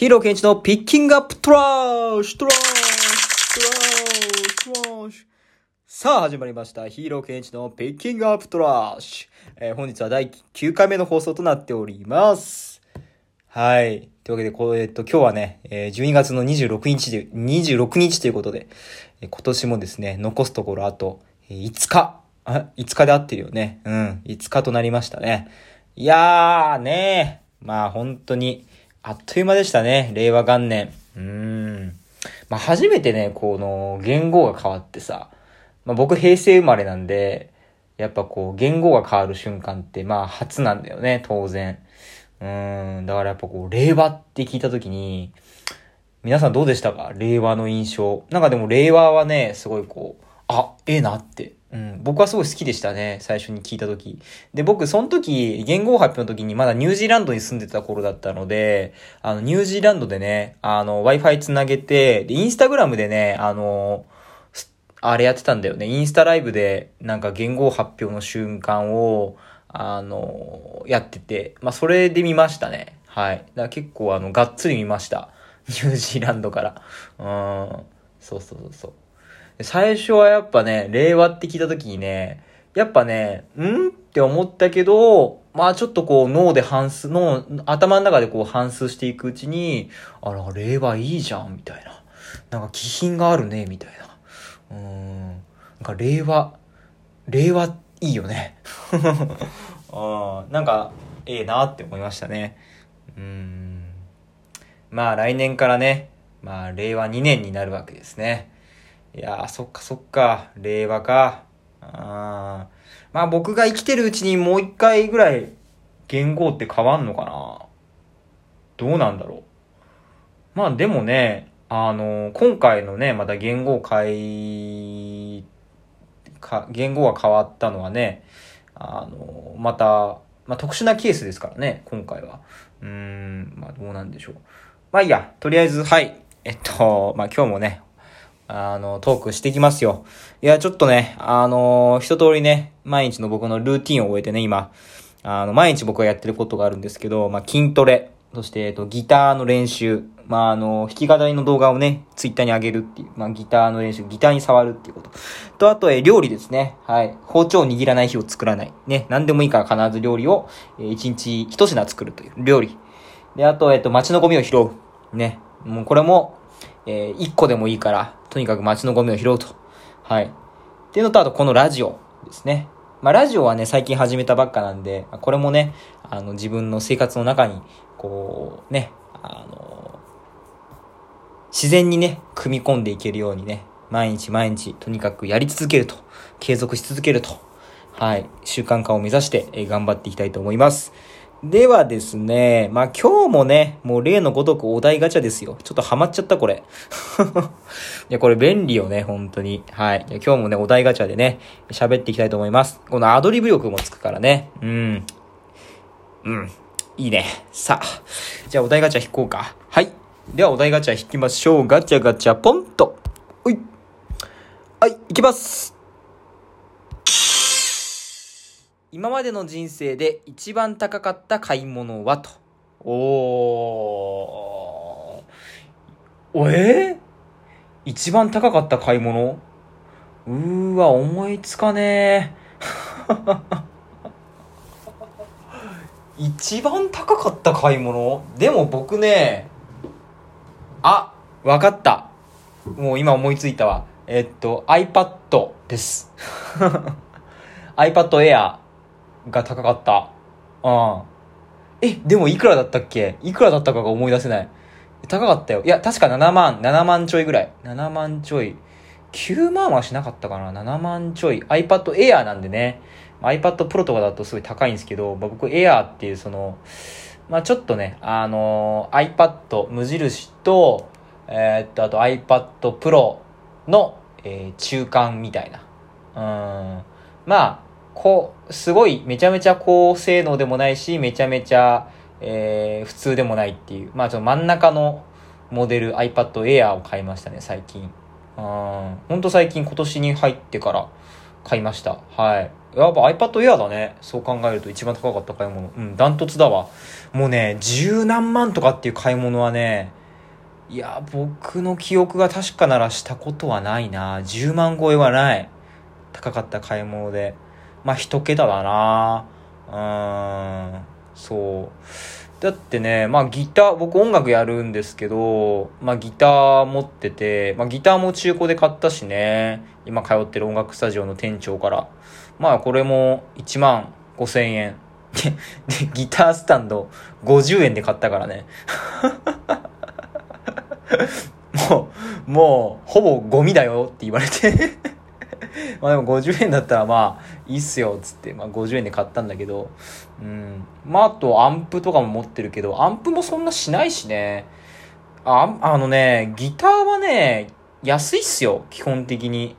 ヒーローケンチの Picking Up Trash trash trash trash さあ始まりました。ヒーローケンチの Picking Up Trash。えー本日は第9回目の放送となっております。はい。というわけで、こう、えっと、今日はね、えー12月の26日で、26日ということで、え今年もですね、残すところあと、え5日。あ、5日で合ってるよね。うん。5日となりましたね。いやー、ねまあ本当に、あっという間でしたね。令和元年。うん。まあ初めてね、この、言語が変わってさ、まあ僕平成生まれなんで、やっぱこう、言語が変わる瞬間って、まあ初なんだよね、当然。うん。だからやっぱこう、令和って聞いたときに、皆さんどうでしたか？令和の印象。なんかでも令和はね、すごいこう、あ、ええなって。うん。僕はすごい好きでしたね。最初に聞いたとき。で、僕、その時、言語発表の時にまだニュージーランドに住んでた頃だったので、あの、ニュージーランドでね、あの、Wi-Fi つなげて、で、インスタグラムでね、あの、あれやってたんだよね。インスタライブで、なんか言語発表の瞬間を、あの、やってて、まあ、それで見ましたね。はい。だから結構、あの、がっつり見ました。ニュージーランドから。うん。そうそうそうそう。最初はやっぱね、令和って聞いた時にね、やっぱね、ん？って思ったけど、まあちょっとこう脳で反数、脳、頭の中でこう反数していくうちに、あら、令和いいじゃん、みたいな。なんか気品があるね、みたいな。うん。なんか令和、令和いいよね。あーなんか、ええなって思いましたね。うん。まあ来年からね、まあ令和2年になるわけですね。いやー、そっかそっか、令和か。あまあ僕が生きてるうちにもう一回ぐらい言語って変わんのかなどうなんだろう。まあでもね、あの今回のね、また言語会、か、言語が変わったのはね、あのまた、まあ特殊なケースですからね、今回は。うーん、まあどうなんでしょう。まあいいや、とりあえず、はい。えっと、まあ今日もね、あの、トークしていきますよ。いや、ちょっとね、あの一通りね、毎日の僕のルーティンを終えてね、今、あの、毎日僕がやってることがあるんですけど、まあ、筋トレ、そして、えっと、ギターの練習、まあ、あの、弾き語りの動画をね、ツイッターに上げるっていう、まあ、ギターの練習、ギターに触るっていうこと。と、あと、え、料理ですね。はい。包丁を握らない日を作らない。ね。何でもいいから必ず料理を、えー、一日一品作るという料理。で、あと、えっと、街のゴミを拾う。ね。もうこれも、えー、一個でもいいから、とにかく街のゴミを拾うと。はい。っていうのと、あと、このラジオですね。まあ、ラジオはね、最近始めたばっかなんで、これもね、あの、自分の生活の中に、こう、ね、あの、自然にね、組み込んでいけるようにね、毎日毎日、とにかくやり続けると、継続し続けると、はい、習慣化を目指して、え頑張っていきたいと思います。ではですね、まあ今日もね、もう例のごとくお題ガチャですよ。ちょっとハマっちゃったこれ。いや、これ便利よね、本当に。はい。今日もね、お題ガチャでね、喋っていきたいと思います。このアドリブ力もつくからね。うん。うん。いいね。さあ。じゃあお題ガチャ引こうか。はい。ではお題ガチャ引きましょう。ガチャガチャポンと。ほい。はい、いきます。今までの人生で一番高かった買い物はと。おー。おえ？ー、一番高かった買い物？うーわ、思いつかねえ。一番高かった買い物？でも僕ね、あ、わかった。もう今思いついたわ。えっと、iPad です。iPad Air が高かった。うん。え、でもいくらだったっけ？いくらだったかが思い出せない。高かったよ。いや、確か7万、7万ちょいぐらい。7万ちょい。9万はしなかったかな ?7 万ちょい。iPad Air なんでね。iPad Pro とかだとすごい高いんですけど、まあ、僕 Air っていうその、まあちょっとね、あのー iPad 無印と、えーっと、あと iPad Pro の、えー中間みたいな。うん。まあ、こう、すごいめちゃめちゃ高性能でもないし、めちゃめちゃ、えー普通でもないっていう、まあちょっと真ん中のモデル iPad Air を買いましたね、最近。うん。ほんと最近今年に入ってから買いました。はい。やっぱ iPad Air だね。そう考えると一番高かった買い物。うん、ダントツだわ。もうね、十何万とかっていう買い物はね、いや、僕の記憶が確かならしたことはないな。10万超えはない。高かった買い物で。まあ、一桁だな。うん、そう。だってね、まあギター、僕音楽やるんですけど、まあギター持ってて、まあギターも中古で買ったしね、今通ってる音楽スタジオの店長から。まあこれも1万5千円。で、ギタースタンド50円で買ったからね。もう、もう、ほぼゴミだよって言われて まあでも50円だったらまあいいっすよっつって、まあ50円で買ったんだけど、うん。まああとアンプとかも持ってるけど、アンプもそんなしないしね。あ、あのね、ギターはね、安いっすよ、基本的に。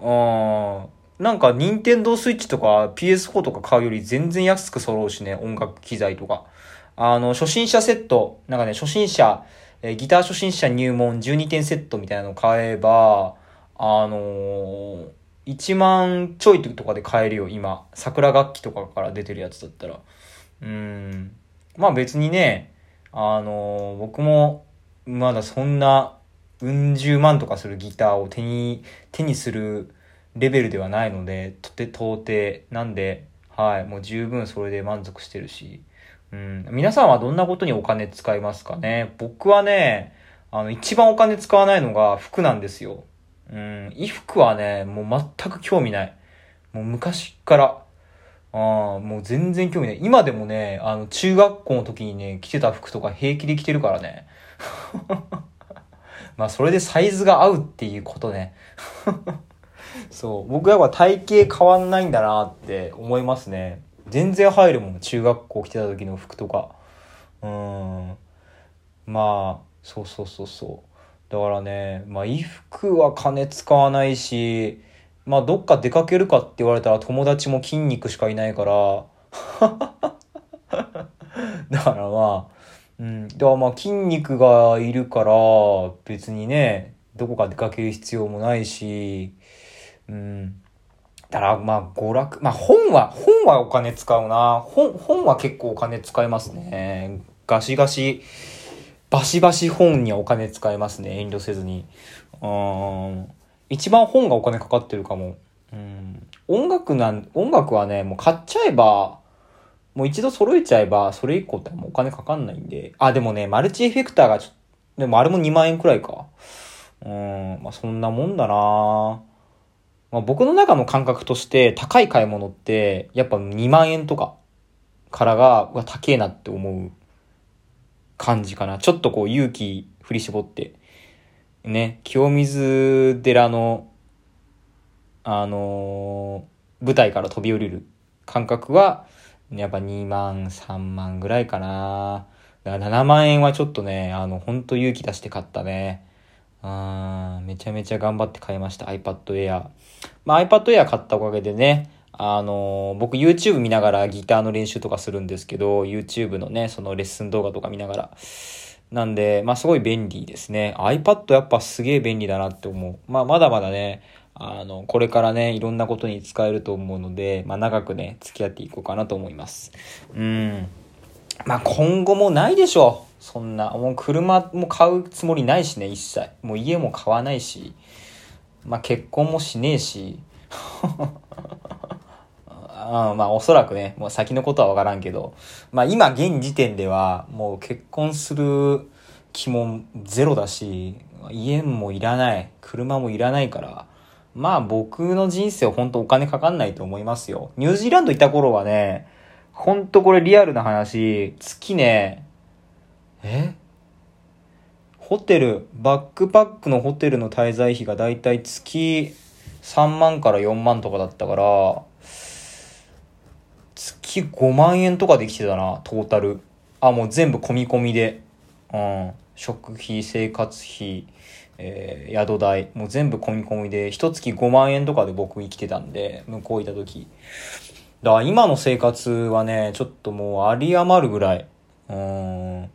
うん。なんか、ニンテンドースイッチとか PS4 とか買うより全然安く揃うしね、音楽機材とか。あの、初心者セット、なんかね、初心者、えギター初心者入門12点セットみたいなの買えば、あのー、1万ちょいとかで買えるよ、今。桜楽器とかから出てるやつだったら。うん。まあ別にね、あのー、僕も、まだそんな、うん十万とかするギターを手に、手にするレベルではないので、とて、到底。なんで、はい、もう十分それで満足してるし。うん。皆さんはどんなことにお金使いますかね？僕はね、あの、一番お金使わないのが服なんですよ。うん、衣服はね、もう全く興味ない。もう昔から。ああ、もう全然興味ない。今でもね、あの、中学校の時にね、着てた服とか平気で着てるからね。まあ、それでサイズが合うっていうことね。そう。僕やっぱ体型変わんないんだなって思いますね。全然入るもん。中学校着てた時の服とか。うん。まあ、そうそうそうそう。だからね、まあ衣服は金使わないし、まあどっか出かけるかって言われたら友達も筋肉しかいないから、だからまあ、うん、だからまあ筋肉がいるから別にね、どこか出かける必要もないし、うん。だからまあ娯楽、まあ本は、本はお金使うな。本、本は結構お金使いますね。ガシガシ。バシバシ本にはお金使えますね。遠慮せずに。うん。一番本がお金かかってるかも。うん。音楽なん、音楽はね、もう買っちゃえば、もう一度揃えちゃえば、それ以降ってもうお金かかんないんで。あ、でもね、マルチエフェクターがちょっと、でもあれも2万円くらいか。うん、まあそんなもんだなまあ僕の中の感覚として高い買い物って、やっぱ2万円とかからが、うわ、高えなって思う感じかな。ちょっとこう勇気振り絞って、ね、清水寺の、あのー、舞台から飛び降りる感覚は、やっぱ2万、3万ぐらいかな。だから7万円はちょっとね、あの、ほんと勇気出して買ったね。あめちゃめちゃ頑張って買いました。iPad Air。まあ iPad Air 買ったおかげでね、あの、僕 YouTube 見ながらギターの練習とかするんですけど、YouTube のね、そのレッスン動画とか見ながら。なんで、まあすごい便利ですね。iPad やっぱすげえ便利だなって思う。まあまだまだね、あの、これからね、いろんなことに使えると思うので、まあ長くね、付き合っていこうかなと思います。うん。まあ今後もないでしょう。そんな。もう車も買うつもりないしね、一切。もう家も買わないし。まあ結婚もしねえし。あまあおそらくね、もう先のことはわからんけど、まあ今現時点ではもう結婚する気もゼロだし、家もいらない、車もいらないから、まあ僕の人生は本当お金かかんないと思いますよ。ニュージーランド行った頃はね、ほんとこれリアルな話、月ね、え？ホテル、バックパックのホテルの滞在費がだいたい月3万から4万とかだったから、月5万円とかできてたな、トータル。あ、もう全部込み込みで。うん。食費、生活費、えー、宿代、もう全部込み込みで、一月5万円とかで僕生きてたんで、向こういた時。だから今の生活はね、ちょっともうあり余るぐらい。うん。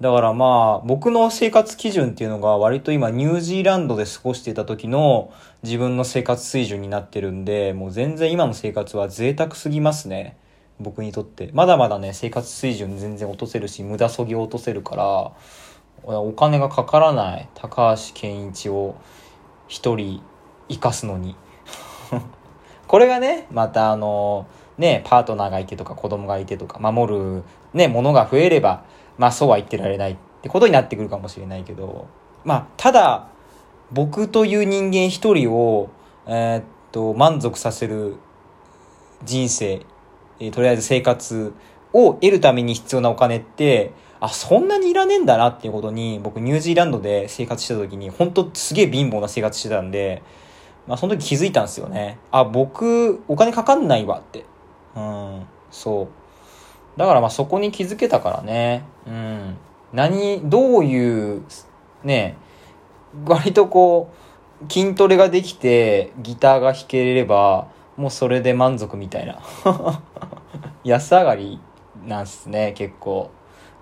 だからまあ、僕の生活基準っていうのが割と今ニュージーランドで過ごしてた時の自分の生活水準になってるんで、もう全然今の生活は贅沢すぎますね。僕にとって。まだまだね、生活水準全然落とせるし、無駄そぎ落とせるから、お金がかからない高橋健一を一人生かすのに。これがね、またあの、ね、パートナーがいてとか子供がいてとか、守る、ね、ものが増えれば、まあそうは言ってられないってことになってくるかもしれないけど、まあ、ただ、僕という人間一人を、えー、っと、満足させる人生、えー、とりあえず生活を得るために必要なお金って、あ、そんなにいらねえんだなっていうことに、僕ニュージーランドで生活してた時に、本当すげえ貧乏な生活してたんで、まあその時気づいたんですよね。あ、僕、お金かかんないわって。うん、そう。だからまあそこに気づけたからね。うん。何、どういう、ね、割とこう、筋トレができて、ギターが弾ければ、もうそれで満足みたいな。安上がりなんすね、結構。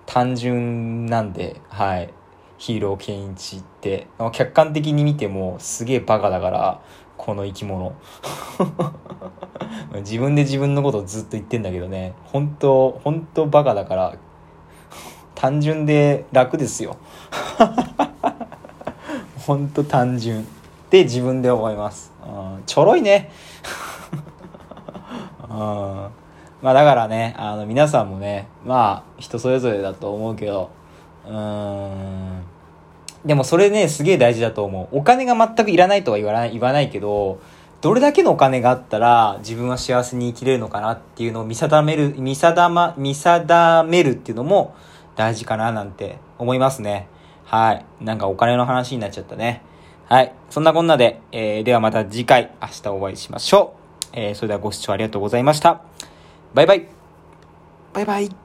単純なんで、はい。ヒーローケンイチって。客観的に見てもすげえバカだから、この生き物。自分で自分のことずっと言ってんだけどね。本当本当バカだから、単純で楽ですよ。本当単純って自分で思います。うん、ちょろいね。うんまあだからね、あの皆さんもね、まあ人それぞれだと思うけど、うーん。でもそれね、すげえ大事だと思う。お金が全くいらないとは言わない、言わないけど、どれだけのお金があったら自分は幸せに生きれるのかなっていうのを見定める、見定ま、見定めるっていうのも大事かななんて思いますね。はい。なんかお金の話になっちゃったね。はい。そんなこんなで、えー、ではまた次回、明日お会いしましょう。えー、それではご視聴ありがとうございました。バイバイ。バイバイ。